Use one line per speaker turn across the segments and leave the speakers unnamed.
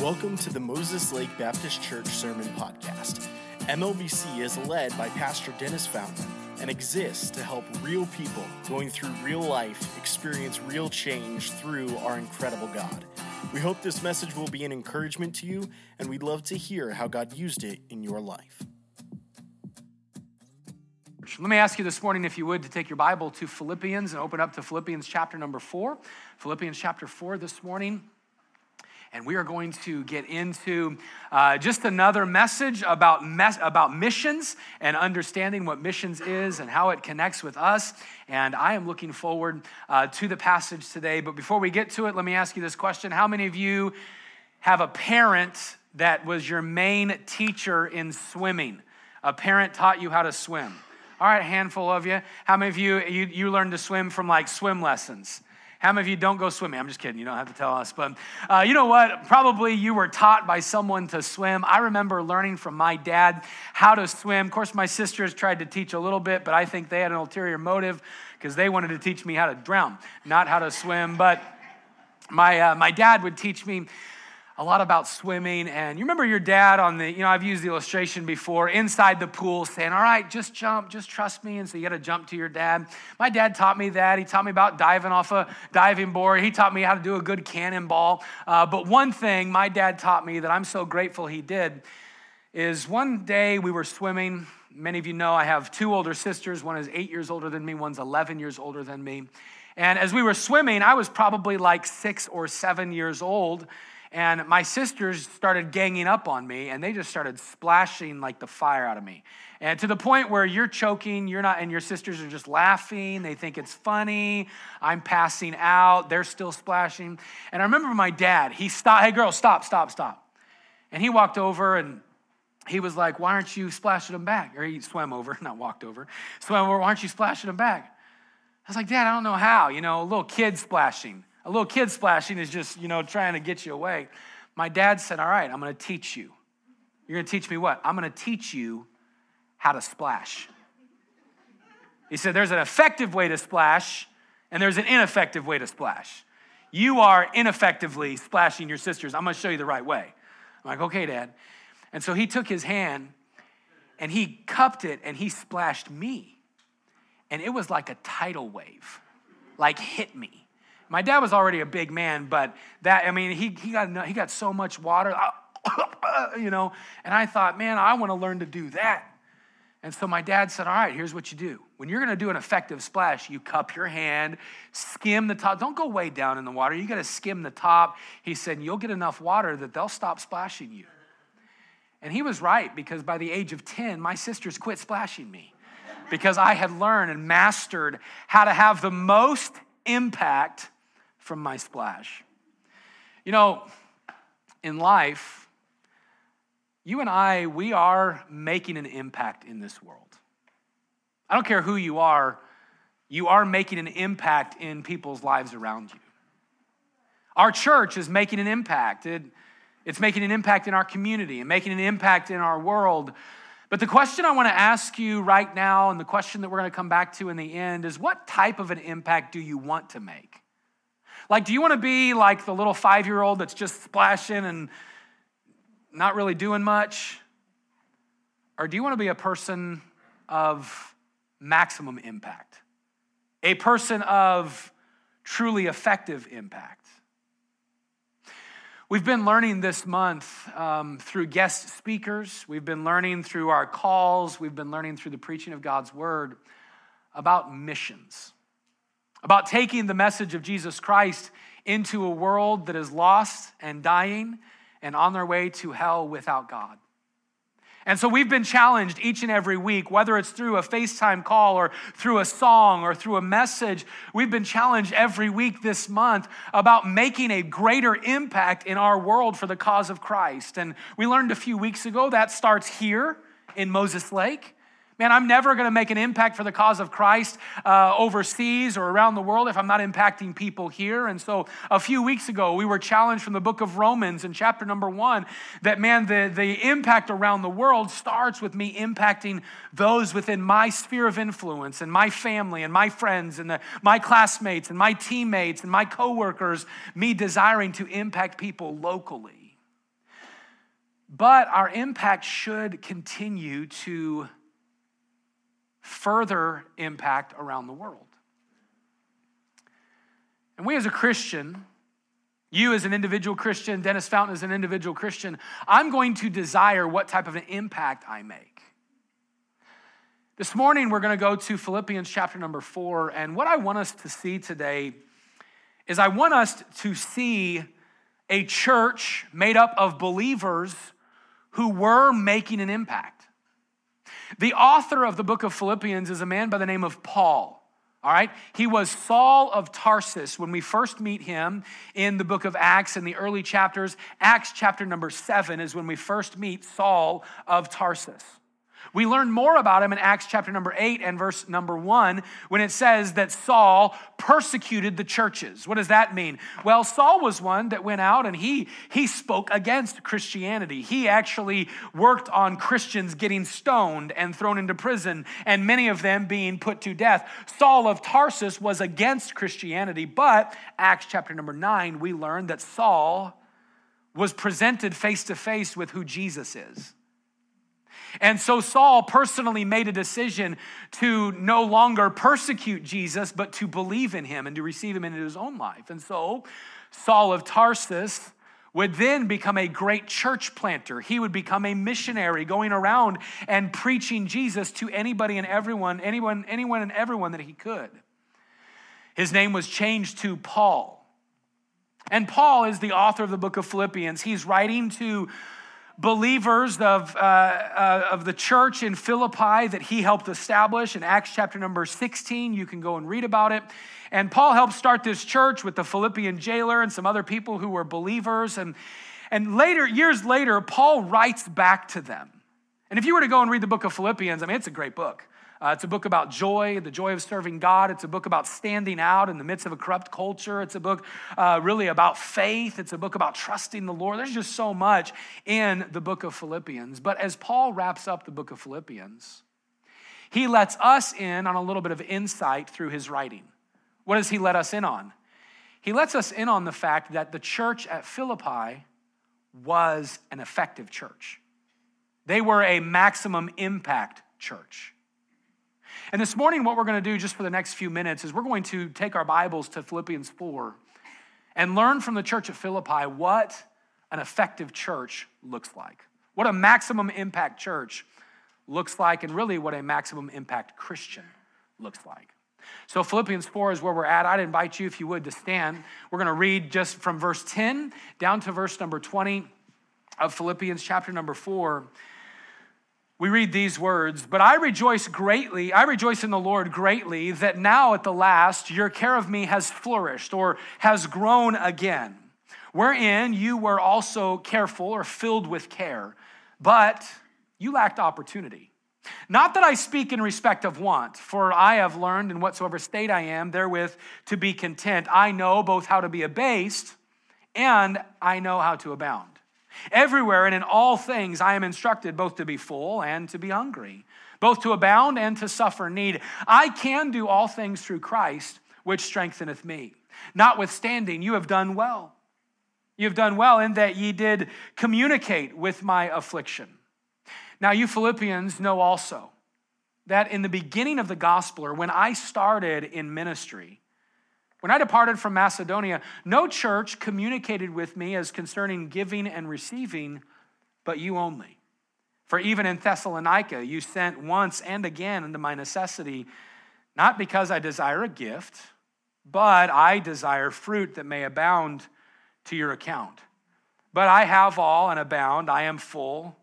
Welcome to the Moses Lake Baptist Church Sermon Podcast. MLBC is led by Pastor Dennis Fountain and exists to help real people going through real life experience real change through our incredible God. We hope this message will be an encouragement to you, and we'd love to hear how God used it in your life.
Let me ask you this morning, if you would, to take your Bible to Philippians and open up to Philippians chapter number four. Philippians chapter four this morning. And we are going to get into uh, just another message about, mes- about missions and understanding what missions is and how it connects with us. And I am looking forward uh, to the passage today. But before we get to it, let me ask you this question How many of you have a parent that was your main teacher in swimming? A parent taught you how to swim. All right, handful of you. How many of you, you, you learned to swim from like swim lessons? How many of you don't go swimming? I'm just kidding. You don't have to tell us. But uh, you know what? Probably you were taught by someone to swim. I remember learning from my dad how to swim. Of course, my sisters tried to teach a little bit, but I think they had an ulterior motive because they wanted to teach me how to drown, not how to swim. But my, uh, my dad would teach me a lot about swimming. And you remember your dad on the, you know, I've used the illustration before, inside the pool saying, All right, just jump, just trust me. And so you got to jump to your dad. My dad taught me that. He taught me about diving off a diving board. He taught me how to do a good cannonball. Uh, but one thing my dad taught me that I'm so grateful he did is one day we were swimming. Many of you know I have two older sisters. One is eight years older than me, one's 11 years older than me. And as we were swimming, I was probably like six or seven years old. And my sisters started ganging up on me and they just started splashing like the fire out of me. And to the point where you're choking, you're not, and your sisters are just laughing. They think it's funny. I'm passing out. They're still splashing. And I remember my dad, he stopped, hey girl, stop, stop, stop. And he walked over and he was like, why aren't you splashing them back? Or he swam over, not walked over, swam over, why aren't you splashing them back? I was like, Dad, I don't know how. You know, a little kid splashing. A little kid splashing is just, you know, trying to get you away. My dad said, All right, I'm going to teach you. You're going to teach me what? I'm going to teach you how to splash. He said, There's an effective way to splash, and there's an ineffective way to splash. You are ineffectively splashing your sisters. I'm going to show you the right way. I'm like, Okay, Dad. And so he took his hand and he cupped it and he splashed me. And it was like a tidal wave, like hit me. My dad was already a big man, but that, I mean, he, he, got, he got so much water, you know, and I thought, man, I want to learn to do that. And so my dad said, All right, here's what you do. When you're going to do an effective splash, you cup your hand, skim the top. Don't go way down in the water. You got to skim the top. He said, You'll get enough water that they'll stop splashing you. And he was right because by the age of 10, my sisters quit splashing me because I had learned and mastered how to have the most impact from my splash. You know, in life, you and I, we are making an impact in this world. I don't care who you are, you are making an impact in people's lives around you. Our church is making an impact. It, it's making an impact in our community and making an impact in our world. But the question I want to ask you right now, and the question that we're going to come back to in the end, is what type of an impact do you want to make? Like, do you want to be like the little five year old that's just splashing and not really doing much? Or do you want to be a person of maximum impact? A person of truly effective impact? We've been learning this month um, through guest speakers. We've been learning through our calls. We've been learning through the preaching of God's word about missions about taking the message of Jesus Christ into a world that is lost and dying and on their way to hell without God. And so we've been challenged each and every week, whether it's through a FaceTime call or through a song or through a message, we've been challenged every week this month about making a greater impact in our world for the cause of Christ. And we learned a few weeks ago that starts here in Moses Lake. Man, I'm never going to make an impact for the cause of Christ uh, overseas or around the world if I'm not impacting people here. And so a few weeks ago, we were challenged from the book of Romans in chapter number one that, man, the, the impact around the world starts with me impacting those within my sphere of influence and my family and my friends and the, my classmates and my teammates and my coworkers, me desiring to impact people locally. but our impact should continue to further impact around the world. And we as a Christian, you as an individual Christian, Dennis Fountain as an individual Christian, I'm going to desire what type of an impact I make. This morning, we're going to go to Philippians chapter number four. And what I want us to see today is I want us to see a church made up of believers who were making an impact. The author of the book of Philippians is a man by the name of Paul. All right? He was Saul of Tarsus when we first meet him in the book of Acts in the early chapters. Acts chapter number seven is when we first meet Saul of Tarsus. We learn more about him in Acts chapter number 8 and verse number 1 when it says that Saul persecuted the churches. What does that mean? Well, Saul was one that went out and he, he spoke against Christianity. He actually worked on Christians getting stoned and thrown into prison, and many of them being put to death. Saul of Tarsus was against Christianity, but Acts chapter number 9, we learn that Saul was presented face to face with who Jesus is. And so Saul personally made a decision to no longer persecute Jesus, but to believe in him and to receive him into his own life. And so Saul of Tarsus would then become a great church planter. He would become a missionary going around and preaching Jesus to anybody and everyone, anyone, anyone and everyone that he could. His name was changed to Paul. And Paul is the author of the book of Philippians. He's writing to believers of, uh, uh, of the church in Philippi that he helped establish in Acts chapter number 16. You can go and read about it. And Paul helped start this church with the Philippian jailer and some other people who were believers. And, and later, years later, Paul writes back to them. And if you were to go and read the book of Philippians, I mean, it's a great book. Uh, it's a book about joy, the joy of serving God. It's a book about standing out in the midst of a corrupt culture. It's a book uh, really about faith. It's a book about trusting the Lord. There's just so much in the book of Philippians. But as Paul wraps up the book of Philippians, he lets us in on a little bit of insight through his writing. What does he let us in on? He lets us in on the fact that the church at Philippi was an effective church. They were a maximum impact church. And this morning, what we're going to do just for the next few minutes is we're going to take our Bibles to Philippians 4 and learn from the church at Philippi what an effective church looks like, what a maximum impact church looks like, and really what a maximum impact Christian looks like. So, Philippians 4 is where we're at. I'd invite you, if you would, to stand. We're going to read just from verse 10 down to verse number 20 of Philippians chapter number 4 we read these words, but I rejoice greatly, I rejoice in the Lord greatly that now at the last your care of me has flourished or has grown again, wherein you were also careful or filled with care, but you lacked opportunity. Not that I speak in respect of want, for I have learned in whatsoever state I am therewith to be content. I know both how to be abased and I know how to abound. Everywhere and in all things I am instructed both to be full and to be hungry, both to abound and to suffer need. I can do all things through Christ, which strengtheneth me. Notwithstanding, you have done well. You have done well in that ye did communicate with my affliction. Now, you Philippians know also that in the beginning of the gospel, or when I started in ministry, when I departed from Macedonia, no church communicated with me as concerning giving and receiving, but you only. For even in Thessalonica, you sent once and again into my necessity, not because I desire a gift, but I desire fruit that may abound to your account. But I have all and abound, I am full,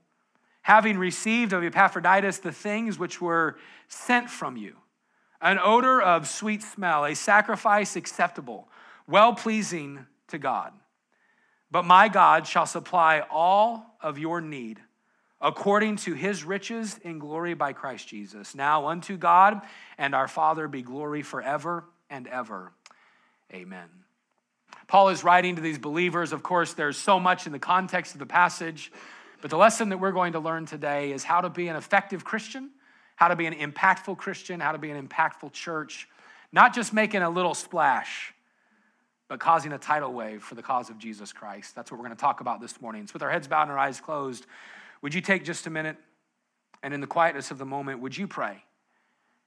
having received of Epaphroditus the things which were sent from you an odor of sweet smell, a sacrifice acceptable, well pleasing to God. But my God shall supply all of your need according to his riches in glory by Christ Jesus. Now unto God and our Father be glory forever and ever. Amen. Paul is writing to these believers. Of course, there's so much in the context of the passage, but the lesson that we're going to learn today is how to be an effective Christian how to be an impactful Christian, how to be an impactful church, not just making a little splash, but causing a tidal wave for the cause of Jesus Christ. That's what we're going to talk about this morning. So, with our heads bowed and our eyes closed, would you take just a minute and in the quietness of the moment, would you pray?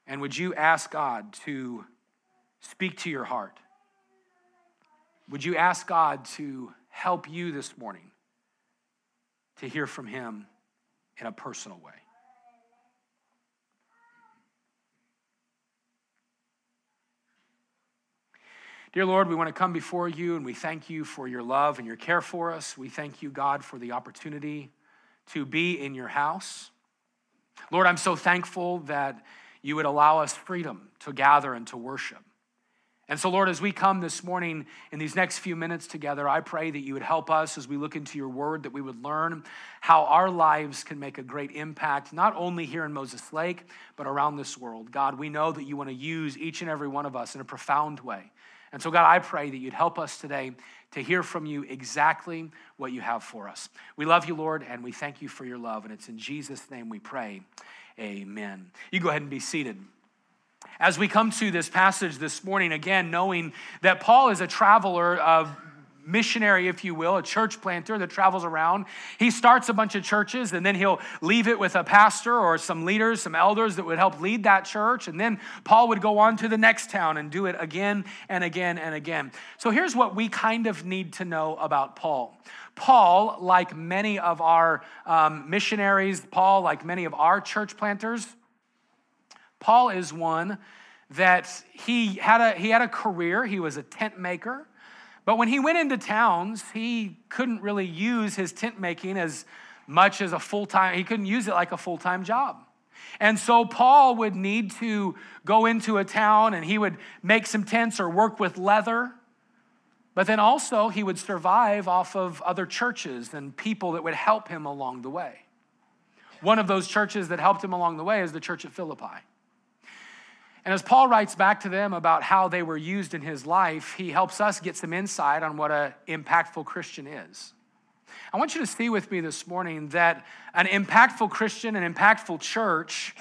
And would you ask God to speak to your heart? Would you ask God to help you this morning to hear from Him in a personal way? Dear Lord, we want to come before you and we thank you for your love and your care for us. We thank you, God, for the opportunity to be in your house. Lord, I'm so thankful that you would allow us freedom to gather and to worship. And so, Lord, as we come this morning in these next few minutes together, I pray that you would help us as we look into your word, that we would learn how our lives can make a great impact, not only here in Moses Lake, but around this world. God, we know that you want to use each and every one of us in a profound way. And so, God, I pray that you'd help us today to hear from you exactly what you have for us. We love you, Lord, and we thank you for your love. And it's in Jesus' name we pray. Amen. You go ahead and be seated. As we come to this passage this morning, again, knowing that Paul is a traveler of missionary, if you will, a church planter that travels around. He starts a bunch of churches and then he'll leave it with a pastor or some leaders, some elders that would help lead that church. And then Paul would go on to the next town and do it again and again and again. So here's what we kind of need to know about Paul. Paul, like many of our um, missionaries, Paul, like many of our church planters, Paul is one that he had a, he had a career. He was a tent maker. But when he went into towns, he couldn't really use his tent making as much as a full time, he couldn't use it like a full time job. And so Paul would need to go into a town and he would make some tents or work with leather. But then also, he would survive off of other churches and people that would help him along the way. One of those churches that helped him along the way is the church at Philippi. And as Paul writes back to them about how they were used in his life, he helps us get some insight on what an impactful Christian is. I want you to see with me this morning that an impactful Christian, an impactful church,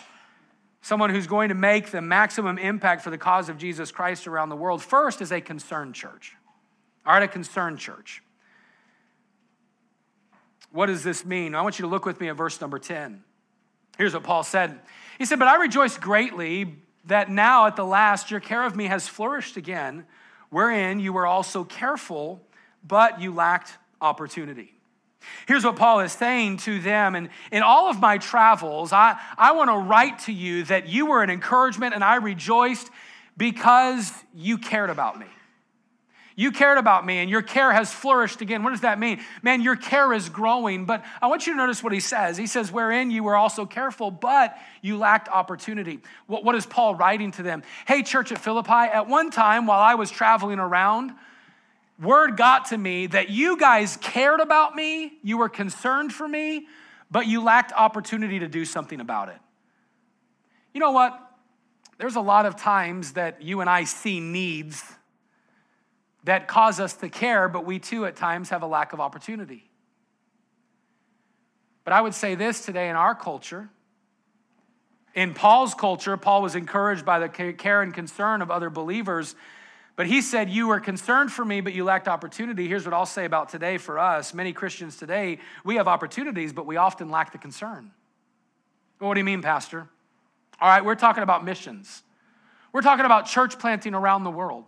someone who's going to make the maximum impact for the cause of Jesus Christ around the world, first is a concerned church. All right, a concerned church. What does this mean? I want you to look with me at verse number 10. Here's what Paul said. He said, But I rejoice greatly that now at the last your care of me has flourished again, wherein you were also careful, but you lacked opportunity. Here's what Paul is saying to them. And in all of my travels, I, I want to write to you that you were an encouragement and I rejoiced because you cared about me. You cared about me and your care has flourished again. What does that mean? Man, your care is growing. But I want you to notice what he says. He says, Wherein you were also careful, but you lacked opportunity. What, what is Paul writing to them? Hey, church at Philippi, at one time while I was traveling around, word got to me that you guys cared about me, you were concerned for me, but you lacked opportunity to do something about it. You know what? There's a lot of times that you and I see needs that cause us to care, but we too at times have a lack of opportunity. But I would say this today in our culture. In Paul's culture, Paul was encouraged by the care and concern of other believers. But he said, You were concerned for me, but you lacked opportunity. Here's what I'll say about today for us. Many Christians today, we have opportunities, but we often lack the concern. Well, what do you mean, Pastor? All right, we're talking about missions. We're talking about church planting around the world.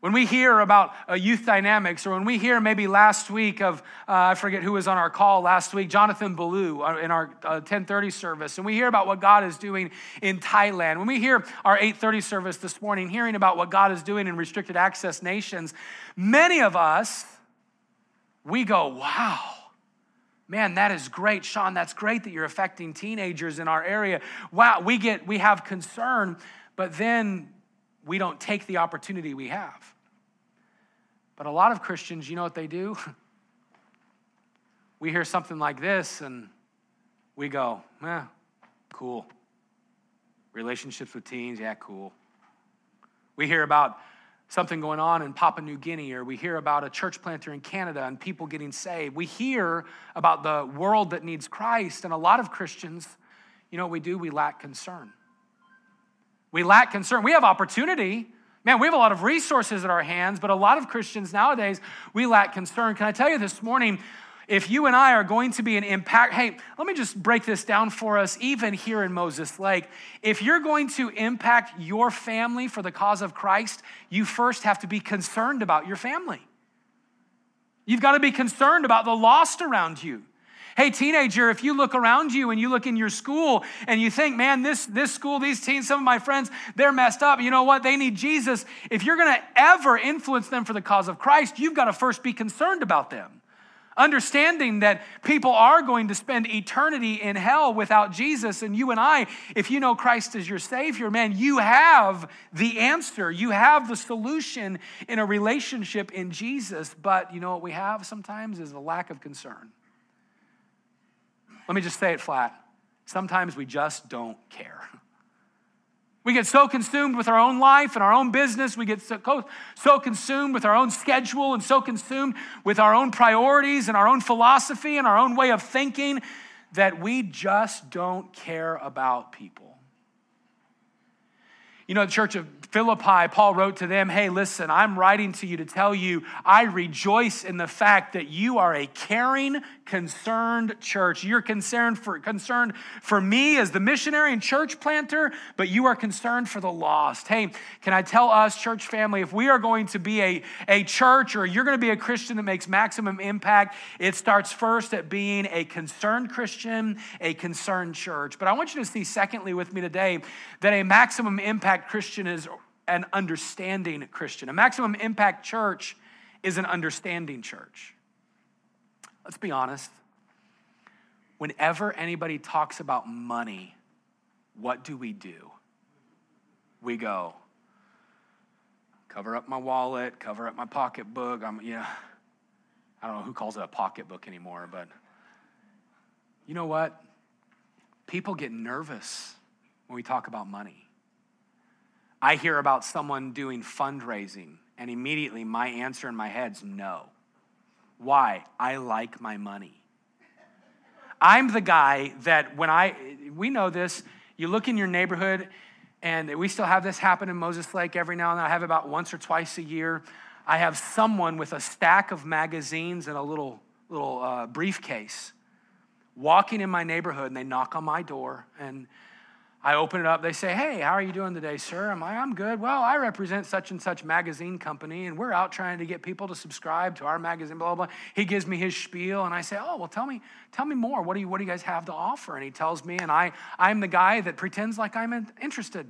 When we hear about uh, youth dynamics, or when we hear maybe last week of, uh, I forget who was on our call last week, Jonathan Ballou uh, in our 1030 uh, service, and we hear about what God is doing in Thailand. When we hear our 830 service this morning, hearing about what God is doing in restricted access nations, many of us, we go, wow. Man, that is great. Sean, that's great that you're affecting teenagers in our area. Wow, we get we have concern, but then we don't take the opportunity we have. But a lot of Christians, you know what they do? we hear something like this and we go, eh, cool. Relationships with teens, yeah, cool. We hear about something going on in Papua New Guinea, or we hear about a church planter in Canada and people getting saved. We hear about the world that needs Christ, and a lot of Christians, you know what we do? We lack concern. We lack concern. We have opportunity Man, we have a lot of resources at our hands, but a lot of Christians nowadays, we lack concern. Can I tell you this morning, if you and I are going to be an impact, hey, let me just break this down for us, even here in Moses Lake. If you're going to impact your family for the cause of Christ, you first have to be concerned about your family. You've got to be concerned about the lost around you. Hey, teenager, if you look around you and you look in your school and you think, man, this, this school, these teens, some of my friends, they're messed up. You know what? They need Jesus. If you're going to ever influence them for the cause of Christ, you've got to first be concerned about them. Understanding that people are going to spend eternity in hell without Jesus, and you and I, if you know Christ as your Savior, man, you have the answer. You have the solution in a relationship in Jesus. But you know what we have sometimes is a lack of concern. Let me just say it flat. Sometimes we just don't care. We get so consumed with our own life and our own business. We get so, so consumed with our own schedule and so consumed with our own priorities and our own philosophy and our own way of thinking that we just don't care about people. You know, the church of Philippi, Paul wrote to them, Hey, listen, I'm writing to you to tell you I rejoice in the fact that you are a caring, concerned church. You're concerned for, concerned for me as the missionary and church planter, but you are concerned for the lost. Hey, can I tell us, church family, if we are going to be a, a church or you're going to be a Christian that makes maximum impact, it starts first at being a concerned Christian, a concerned church. But I want you to see, secondly, with me today, that a maximum impact Christian is an understanding Christian. A maximum impact church is an understanding church. Let's be honest. Whenever anybody talks about money, what do we do? We go, cover up my wallet, cover up my pocketbook. I'm, yeah, I don't know who calls it a pocketbook anymore, but you know what? People get nervous when we talk about money. I hear about someone doing fundraising, and immediately my answer in my head's no. Why? I like my money. I'm the guy that when I, we know this, you look in your neighborhood, and we still have this happen in Moses Lake every now and then. I have about once or twice a year. I have someone with a stack of magazines and a little, little uh, briefcase walking in my neighborhood, and they knock on my door, and I open it up. They say, Hey, how are you doing today, sir? I'm like, I'm good. Well, I represent such and such magazine company, and we're out trying to get people to subscribe to our magazine, blah, blah, blah. He gives me his spiel, and I say, Oh, well, tell me, tell me more. What do you, what do you guys have to offer? And he tells me, and I, I'm the guy that pretends like I'm interested.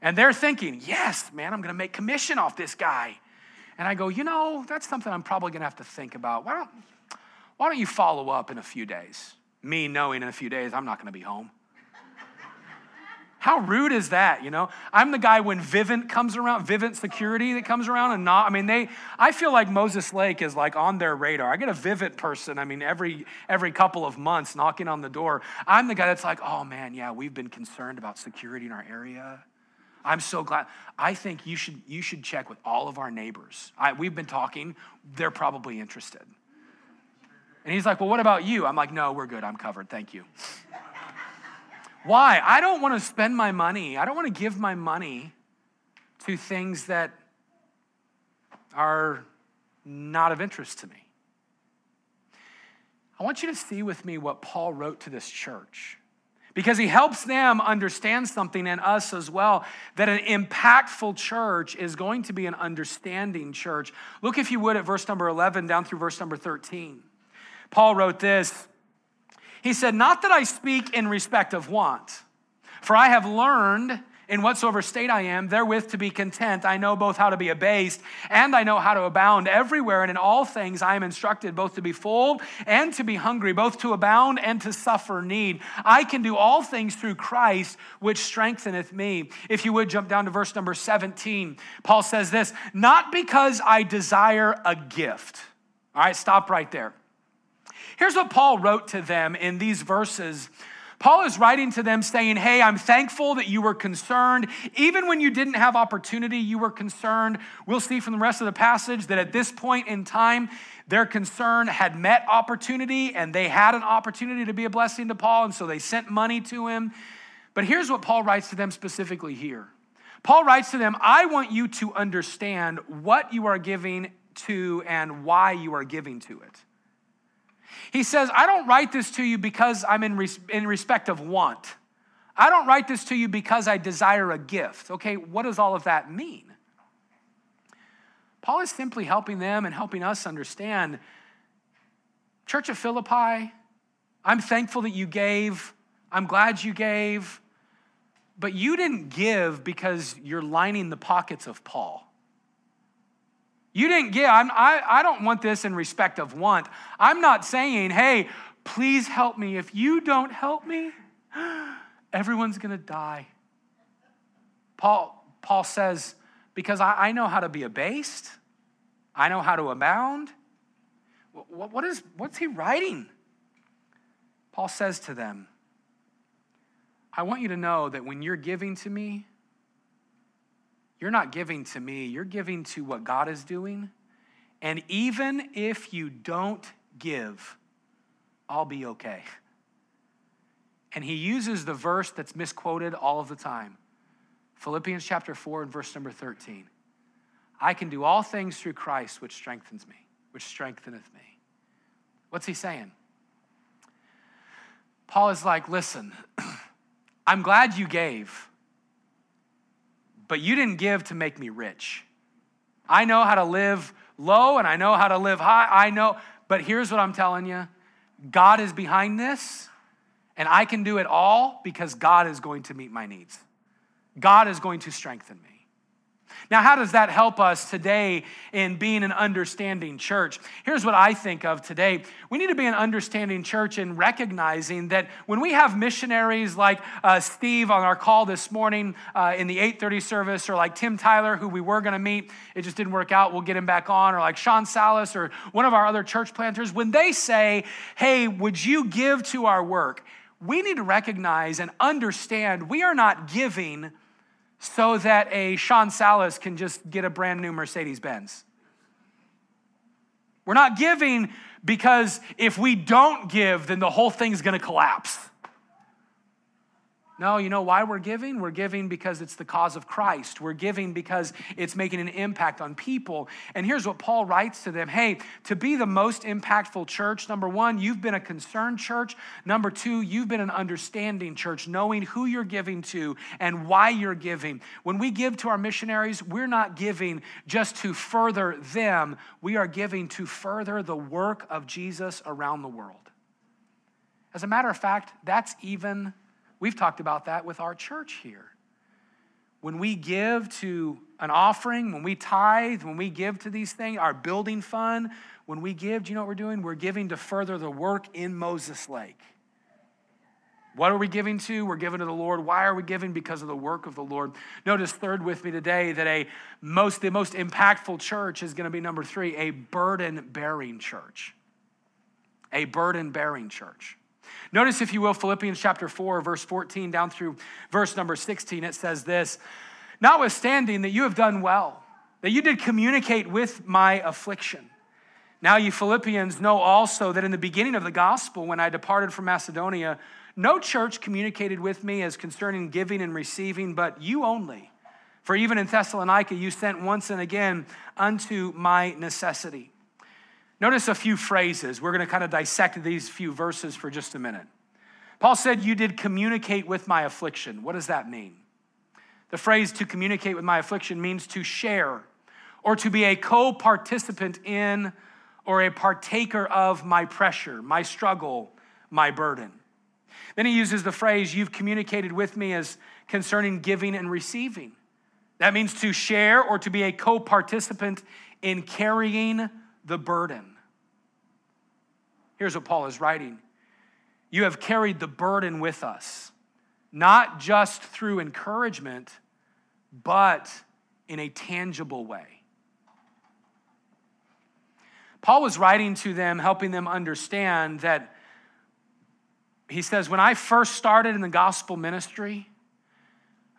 And they're thinking, Yes, man, I'm going to make commission off this guy. And I go, You know, that's something I'm probably going to have to think about. Why don't, why don't you follow up in a few days? Me knowing in a few days I'm not going to be home. How rude is that, you know? I'm the guy when Vivint comes around, Vivint security that comes around and not, I mean, they, I feel like Moses Lake is like on their radar. I get a Vivint person, I mean, every, every couple of months knocking on the door. I'm the guy that's like, oh man, yeah, we've been concerned about security in our area. I'm so glad. I think you should, you should check with all of our neighbors. I, we've been talking, they're probably interested. And he's like, well, what about you? I'm like, no, we're good. I'm covered. Thank you. Why? I don't want to spend my money. I don't want to give my money to things that are not of interest to me. I want you to see with me what Paul wrote to this church because he helps them understand something and us as well that an impactful church is going to be an understanding church. Look, if you would, at verse number 11 down through verse number 13. Paul wrote this he said, Not that I speak in respect of want, for I have learned in whatsoever state I am, therewith to be content. I know both how to be abased and I know how to abound everywhere. And in all things I am instructed both to be full and to be hungry, both to abound and to suffer need. I can do all things through Christ, which strengtheneth me. If you would jump down to verse number 17, Paul says this Not because I desire a gift. All right, stop right there. Here's what Paul wrote to them in these verses. Paul is writing to them saying, Hey, I'm thankful that you were concerned. Even when you didn't have opportunity, you were concerned. We'll see from the rest of the passage that at this point in time, their concern had met opportunity and they had an opportunity to be a blessing to Paul, and so they sent money to him. But here's what Paul writes to them specifically here Paul writes to them, I want you to understand what you are giving to and why you are giving to it. He says, I don't write this to you because I'm in, res- in respect of want. I don't write this to you because I desire a gift. Okay, what does all of that mean? Paul is simply helping them and helping us understand Church of Philippi, I'm thankful that you gave. I'm glad you gave. But you didn't give because you're lining the pockets of Paul. You didn't give. I'm, I, I don't want this in respect of want. I'm not saying, hey, please help me. If you don't help me, everyone's going to die. Paul, Paul says, because I, I know how to be abased, I know how to abound. What, what is, what's he writing? Paul says to them, I want you to know that when you're giving to me, you're not giving to me, you're giving to what God is doing. And even if you don't give, I'll be okay. And he uses the verse that's misquoted all of the time Philippians chapter 4 and verse number 13. I can do all things through Christ, which strengthens me, which strengtheneth me. What's he saying? Paul is like, listen, I'm glad you gave, but you didn't give to make me rich. I know how to live low and I know how to live high. I know, but here's what I'm telling you God is behind this, and I can do it all because God is going to meet my needs. God is going to strengthen me. Now, how does that help us today in being an understanding church? Here's what I think of today. We need to be an understanding church in recognizing that when we have missionaries like uh, Steve on our call this morning uh, in the 8:30 service, or like Tim Tyler, who we were going to meet, it just didn't work out. We'll get him back on, or like Sean Salas, or one of our other church planters. When they say, "Hey, would you give to our work?" We need to recognize and understand we are not giving so that a Sean Salas can just get a brand new Mercedes Benz. We're not giving because if we don't give, then the whole thing's gonna collapse. No, you know why we're giving? We're giving because it's the cause of Christ. We're giving because it's making an impact on people. And here's what Paul writes to them Hey, to be the most impactful church, number one, you've been a concerned church. Number two, you've been an understanding church, knowing who you're giving to and why you're giving. When we give to our missionaries, we're not giving just to further them, we are giving to further the work of Jesus around the world. As a matter of fact, that's even We've talked about that with our church here. When we give to an offering, when we tithe, when we give to these things, our building fund, when we give, do you know what we're doing? We're giving to further the work in Moses Lake. What are we giving to? We're giving to the Lord. Why are we giving? Because of the work of the Lord. Notice third with me today that a most the most impactful church is going to be number three, a burden bearing church. A burden bearing church. Notice, if you will, Philippians chapter 4, verse 14 down through verse number 16. It says this Notwithstanding that you have done well, that you did communicate with my affliction. Now, you Philippians know also that in the beginning of the gospel, when I departed from Macedonia, no church communicated with me as concerning giving and receiving, but you only. For even in Thessalonica, you sent once and again unto my necessity. Notice a few phrases. We're going to kind of dissect these few verses for just a minute. Paul said, You did communicate with my affliction. What does that mean? The phrase to communicate with my affliction means to share or to be a co participant in or a partaker of my pressure, my struggle, my burden. Then he uses the phrase, You've communicated with me as concerning giving and receiving. That means to share or to be a co participant in carrying the burden. Here's what Paul is writing You have carried the burden with us, not just through encouragement, but in a tangible way. Paul was writing to them, helping them understand that he says, When I first started in the gospel ministry,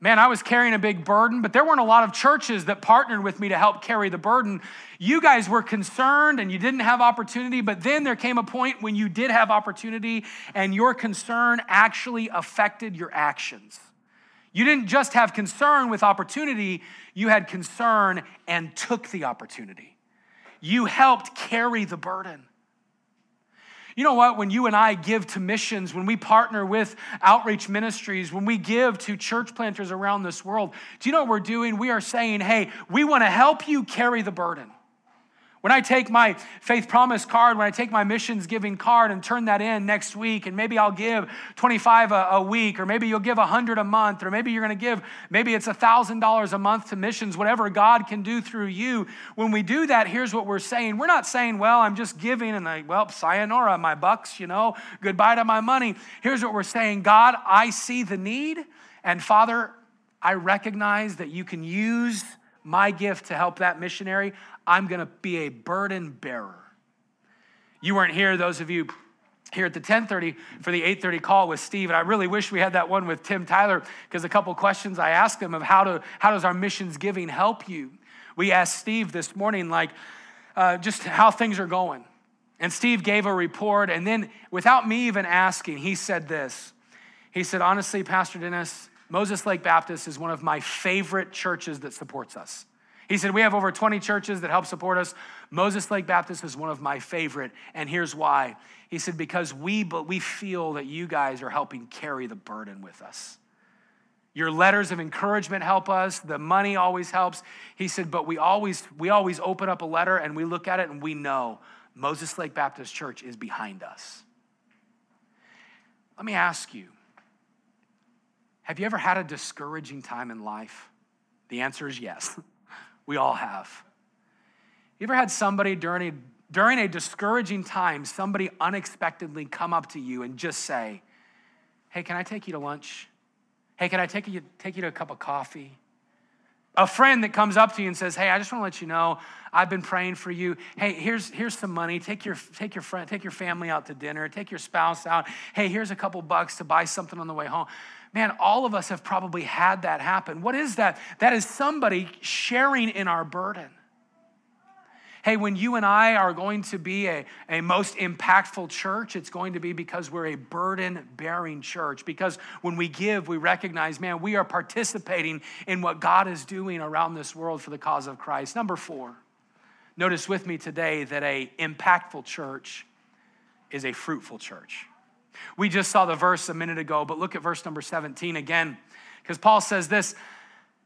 Man, I was carrying a big burden, but there weren't a lot of churches that partnered with me to help carry the burden. You guys were concerned and you didn't have opportunity, but then there came a point when you did have opportunity and your concern actually affected your actions. You didn't just have concern with opportunity, you had concern and took the opportunity. You helped carry the burden. You know what? When you and I give to missions, when we partner with outreach ministries, when we give to church planters around this world, do you know what we're doing? We are saying, hey, we want to help you carry the burden. When I take my faith promise card, when I take my missions giving card and turn that in next week, and maybe I'll give 25 a, a week, or maybe you'll give 100 a month, or maybe you're going to give, maybe it's $1,000 a month to missions, whatever God can do through you. When we do that, here's what we're saying. We're not saying, well, I'm just giving and like, well, sayonara, my bucks, you know, goodbye to my money. Here's what we're saying God, I see the need, and Father, I recognize that you can use my gift to help that missionary. I'm going to be a burden bearer. You weren't here, those of you here at the 10:30 for the 8:30 call with Steve, and I really wish we had that one with Tim Tyler because a couple questions I asked him of how to how does our missions giving help you? We asked Steve this morning like uh, just how things are going, and Steve gave a report, and then without me even asking, he said this. He said, honestly, Pastor Dennis, Moses Lake Baptist is one of my favorite churches that supports us. He said, We have over 20 churches that help support us. Moses Lake Baptist is one of my favorite, and here's why. He said, Because we, but we feel that you guys are helping carry the burden with us. Your letters of encouragement help us. The money always helps. He said, but we always, we always open up a letter and we look at it and we know Moses Lake Baptist Church is behind us. Let me ask you have you ever had a discouraging time in life? The answer is yes. We all have. You ever had somebody during a, during a discouraging time, somebody unexpectedly come up to you and just say, Hey, can I take you to lunch? Hey, can I take you, take you to a cup of coffee? A friend that comes up to you and says, Hey, I just want to let you know, I've been praying for you. Hey, here's, here's some money. Take your, take your friend, take your family out to dinner, take your spouse out. Hey, here's a couple bucks to buy something on the way home. Man, all of us have probably had that happen. What is that? That is somebody sharing in our burden. Hey, when you and I are going to be a, a most impactful church, it's going to be because we're a burden bearing church. Because when we give, we recognize, man, we are participating in what God is doing around this world for the cause of Christ. Number four, notice with me today that a impactful church is a fruitful church. We just saw the verse a minute ago, but look at verse number 17 again, because Paul says this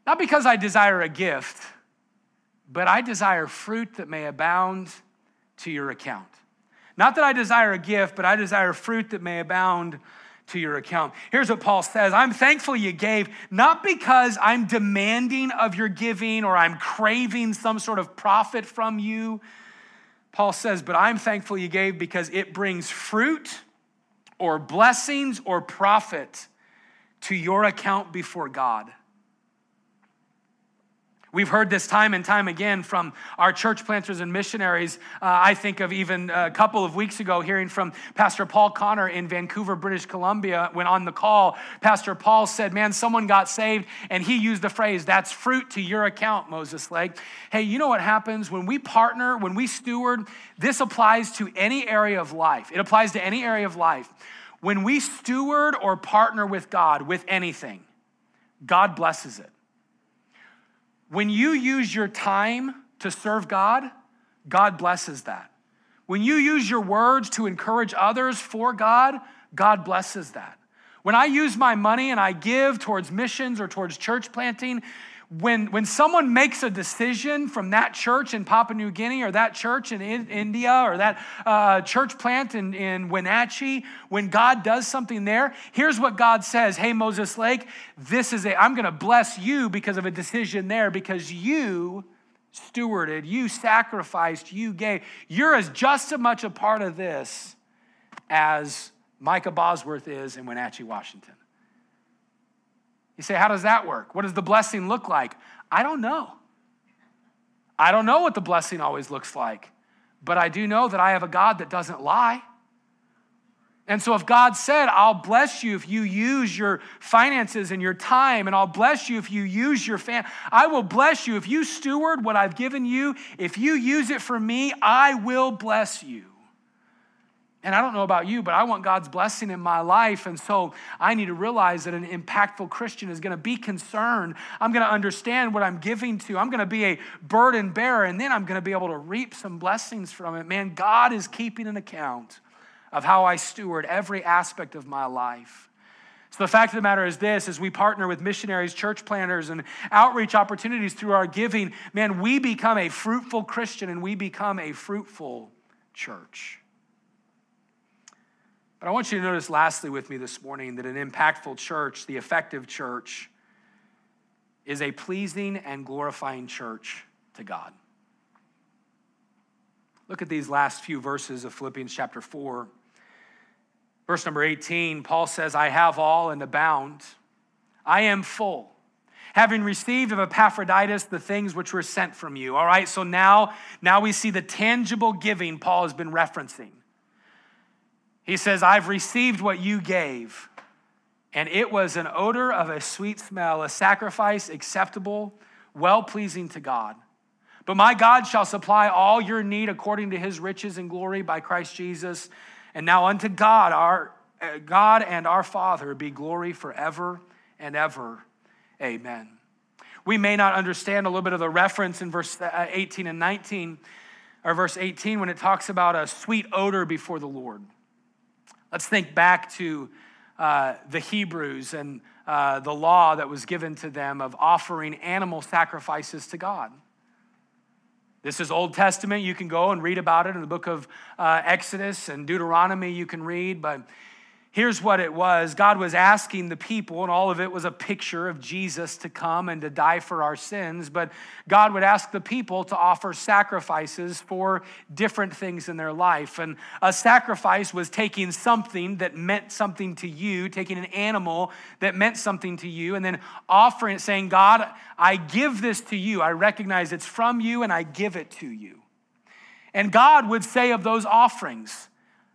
not because I desire a gift, but I desire fruit that may abound to your account. Not that I desire a gift, but I desire fruit that may abound to your account. Here's what Paul says I'm thankful you gave, not because I'm demanding of your giving or I'm craving some sort of profit from you. Paul says, but I'm thankful you gave because it brings fruit or blessings or profit to your account before God. We've heard this time and time again from our church planters and missionaries. Uh, I think of even a couple of weeks ago hearing from Pastor Paul Connor in Vancouver, British Columbia. When on the call, Pastor Paul said, Man, someone got saved, and he used the phrase, That's fruit to your account, Moses Lake. Hey, you know what happens when we partner, when we steward? This applies to any area of life. It applies to any area of life. When we steward or partner with God with anything, God blesses it. When you use your time to serve God, God blesses that. When you use your words to encourage others for God, God blesses that. When I use my money and I give towards missions or towards church planting, when, when someone makes a decision from that church in Papua New Guinea or that church in, in India or that uh, church plant in, in Wenatchee, when God does something there, here's what God says Hey, Moses Lake, this is a, I'm going to bless you because of a decision there because you stewarded, you sacrificed, you gave. You're as just as much a part of this as Micah Bosworth is in Wenatchee, Washington. You say, How does that work? What does the blessing look like? I don't know. I don't know what the blessing always looks like, but I do know that I have a God that doesn't lie. And so, if God said, I'll bless you if you use your finances and your time, and I'll bless you if you use your fan, I will bless you if you steward what I've given you. If you use it for me, I will bless you. And I don't know about you, but I want God's blessing in my life. And so I need to realize that an impactful Christian is going to be concerned. I'm going to understand what I'm giving to. I'm going to be a burden bearer, and then I'm going to be able to reap some blessings from it. Man, God is keeping an account of how I steward every aspect of my life. So the fact of the matter is this as we partner with missionaries, church planters, and outreach opportunities through our giving, man, we become a fruitful Christian and we become a fruitful church. But I want you to notice, lastly, with me this morning, that an impactful church, the effective church, is a pleasing and glorifying church to God. Look at these last few verses of Philippians chapter 4. Verse number 18, Paul says, I have all and abound. I am full, having received of Epaphroditus the things which were sent from you. All right, so now, now we see the tangible giving Paul has been referencing. He says, I've received what you gave, and it was an odor of a sweet smell, a sacrifice acceptable, well pleasing to God. But my God shall supply all your need according to his riches and glory by Christ Jesus. And now unto God, our uh, God and our Father, be glory forever and ever. Amen. We may not understand a little bit of the reference in verse uh, 18 and 19, or verse 18 when it talks about a sweet odor before the Lord. Let's think back to uh, the Hebrews and uh, the law that was given to them of offering animal sacrifices to God. This is Old Testament. You can go and read about it in the book of uh, Exodus and Deuteronomy, you can read, but Here's what it was God was asking the people, and all of it was a picture of Jesus to come and to die for our sins. But God would ask the people to offer sacrifices for different things in their life. And a sacrifice was taking something that meant something to you, taking an animal that meant something to you, and then offering it, saying, God, I give this to you. I recognize it's from you, and I give it to you. And God would say of those offerings,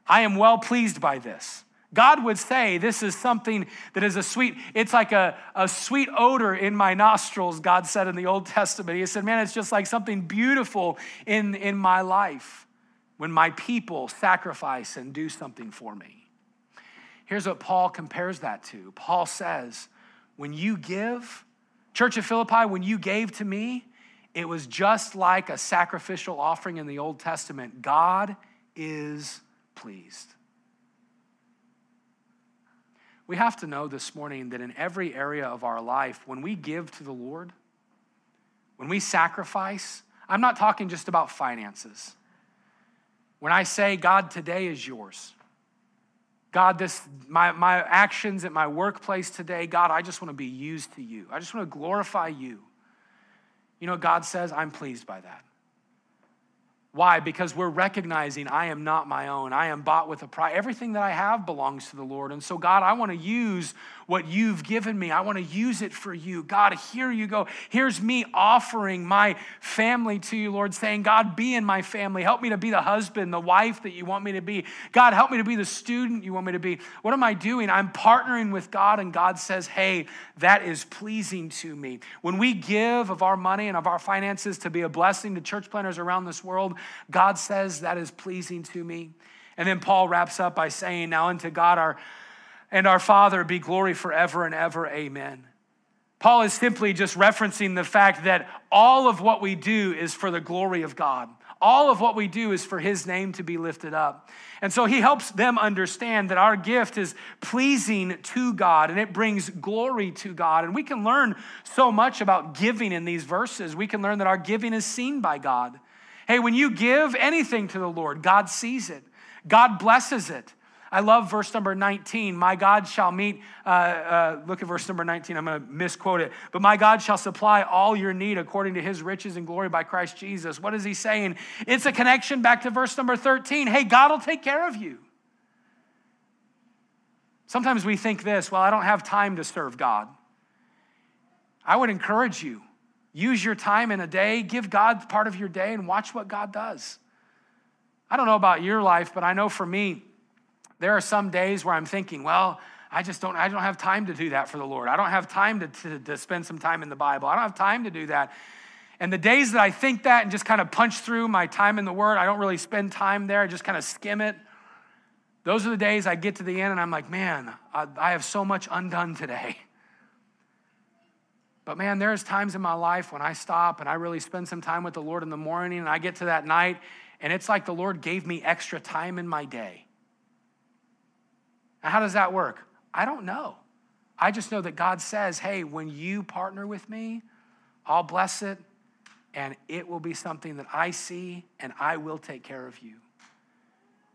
I am well pleased by this. God would say, This is something that is a sweet, it's like a, a sweet odor in my nostrils, God said in the Old Testament. He said, Man, it's just like something beautiful in, in my life when my people sacrifice and do something for me. Here's what Paul compares that to Paul says, When you give, Church of Philippi, when you gave to me, it was just like a sacrificial offering in the Old Testament. God is pleased. We have to know this morning that in every area of our life, when we give to the Lord, when we sacrifice, I'm not talking just about finances. When I say, God, today is yours. God, this my, my actions at my workplace today, God, I just want to be used to you. I just want to glorify you. You know, God says, I'm pleased by that. Why? Because we're recognizing I am not my own. I am bought with a price. Everything that I have belongs to the Lord. And so, God, I want to use what you've given me. I want to use it for you. God, here you go. Here's me offering my family to you, Lord, saying, God, be in my family. Help me to be the husband, the wife that you want me to be. God, help me to be the student you want me to be. What am I doing? I'm partnering with God, and God says, hey, that is pleasing to me. When we give of our money and of our finances to be a blessing to church planters around this world, God says that is pleasing to me. And then Paul wraps up by saying, Now unto God our and our Father be glory forever and ever. Amen. Paul is simply just referencing the fact that all of what we do is for the glory of God. All of what we do is for his name to be lifted up. And so he helps them understand that our gift is pleasing to God and it brings glory to God. And we can learn so much about giving in these verses. We can learn that our giving is seen by God. Hey, when you give anything to the Lord, God sees it, God blesses it. I love verse number 19. My God shall meet, uh, uh, look at verse number 19. I'm going to misquote it. But my God shall supply all your need according to his riches and glory by Christ Jesus. What is he saying? It's a connection back to verse number 13. Hey, God will take care of you. Sometimes we think this well, I don't have time to serve God. I would encourage you use your time in a day, give God part of your day, and watch what God does. I don't know about your life, but I know for me, there are some days where I'm thinking, well, I just don't, I don't have time to do that for the Lord. I don't have time to, to, to spend some time in the Bible. I don't have time to do that. And the days that I think that and just kind of punch through my time in the Word, I don't really spend time there. I just kind of skim it. Those are the days I get to the end and I'm like, man, I, I have so much undone today. But man, there's times in my life when I stop and I really spend some time with the Lord in the morning and I get to that night and it's like the Lord gave me extra time in my day. How does that work? I don't know. I just know that God says, hey, when you partner with me, I'll bless it and it will be something that I see and I will take care of you.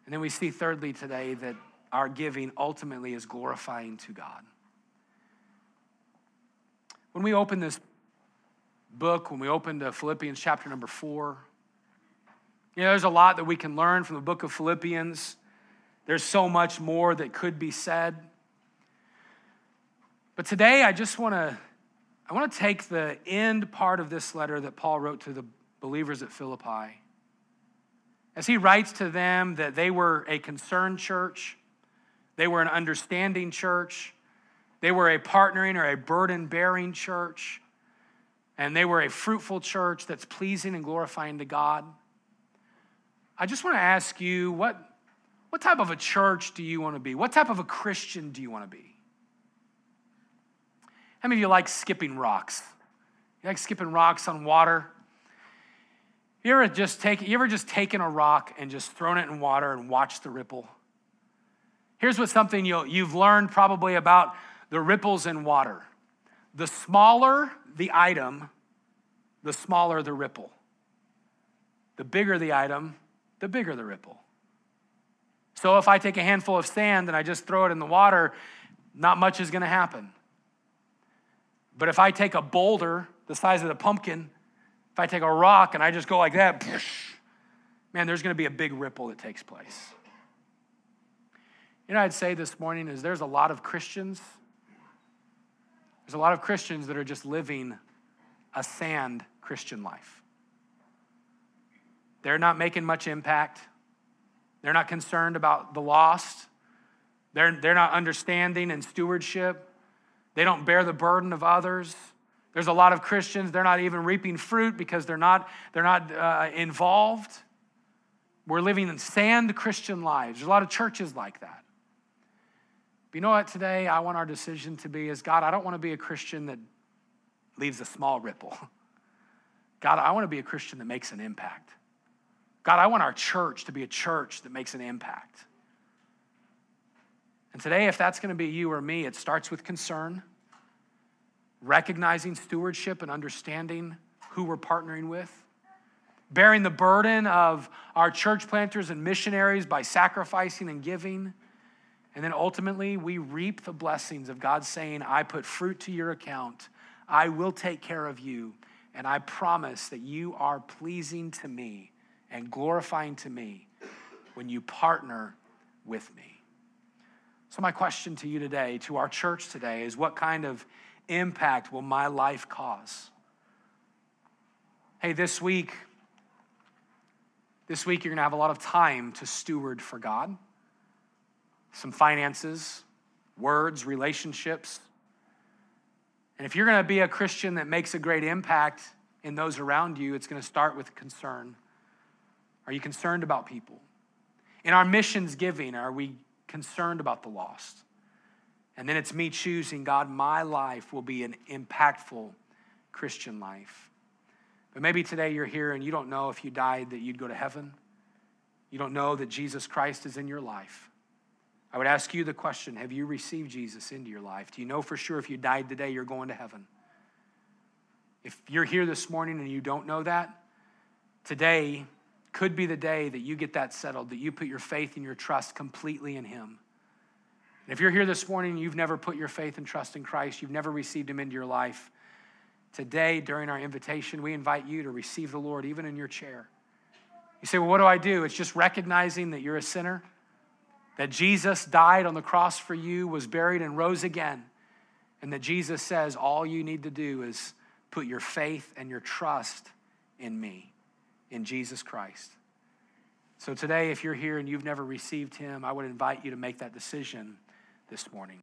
And then we see, thirdly, today that our giving ultimately is glorifying to God. When we open this book, when we open to Philippians chapter number four, you know, there's a lot that we can learn from the book of Philippians. There's so much more that could be said. But today I just want to I want to take the end part of this letter that Paul wrote to the believers at Philippi. As he writes to them that they were a concerned church, they were an understanding church, they were a partnering or a burden bearing church, and they were a fruitful church that's pleasing and glorifying to God. I just want to ask you what, what type of a church do you want to be? What type of a Christian do you want to be? How many of you like skipping rocks? You like skipping rocks on water? You ever just take you ever just taken a rock and just thrown it in water and watched the ripple? Here's what something you you've learned probably about the ripples in water. The smaller the item, the smaller the ripple. The bigger the item, the bigger the ripple. So if I take a handful of sand and I just throw it in the water, not much is going to happen. But if I take a boulder the size of the pumpkin, if I take a rock and I just go like that, man, there's going to be a big ripple that takes place. You know, I'd say this morning is there's a lot of Christians. There's a lot of Christians that are just living a sand Christian life. They're not making much impact. They're not concerned about the lost. They're, they're not understanding and stewardship. They don't bear the burden of others. There's a lot of Christians, they're not even reaping fruit because they're not, they're not uh, involved. We're living in sand Christian lives. There's a lot of churches like that. But you know what? Today, I want our decision to be is God, I don't want to be a Christian that leaves a small ripple. God, I want to be a Christian that makes an impact. God, I want our church to be a church that makes an impact. And today, if that's going to be you or me, it starts with concern, recognizing stewardship and understanding who we're partnering with, bearing the burden of our church planters and missionaries by sacrificing and giving. And then ultimately, we reap the blessings of God saying, I put fruit to your account. I will take care of you. And I promise that you are pleasing to me and glorifying to me when you partner with me. So, my question to you today, to our church today, is what kind of impact will my life cause? Hey, this week, this week you're going to have a lot of time to steward for God. Some finances, words, relationships. And if you're going to be a Christian that makes a great impact in those around you, it's going to start with concern. Are you concerned about people? In our missions giving, are we concerned about the lost. And then it's me choosing, God, my life will be an impactful Christian life. But maybe today you're here and you don't know if you died that you'd go to heaven. You don't know that Jesus Christ is in your life. I would ask you the question Have you received Jesus into your life? Do you know for sure if you died today, you're going to heaven? If you're here this morning and you don't know that, today could be the day that you get that settled, that you put your faith and your trust completely in Him. And if you're here this morning and you've never put your faith and trust in Christ, you've never received Him into your life, today during our invitation, we invite you to receive the Lord even in your chair. You say, Well, what do I do? It's just recognizing that you're a sinner, that Jesus died on the cross for you, was buried, and rose again. And that Jesus says, All you need to do is put your faith and your trust in me in Jesus Christ. So today, if you're here and you've never received him, I would invite you to make that decision this morning.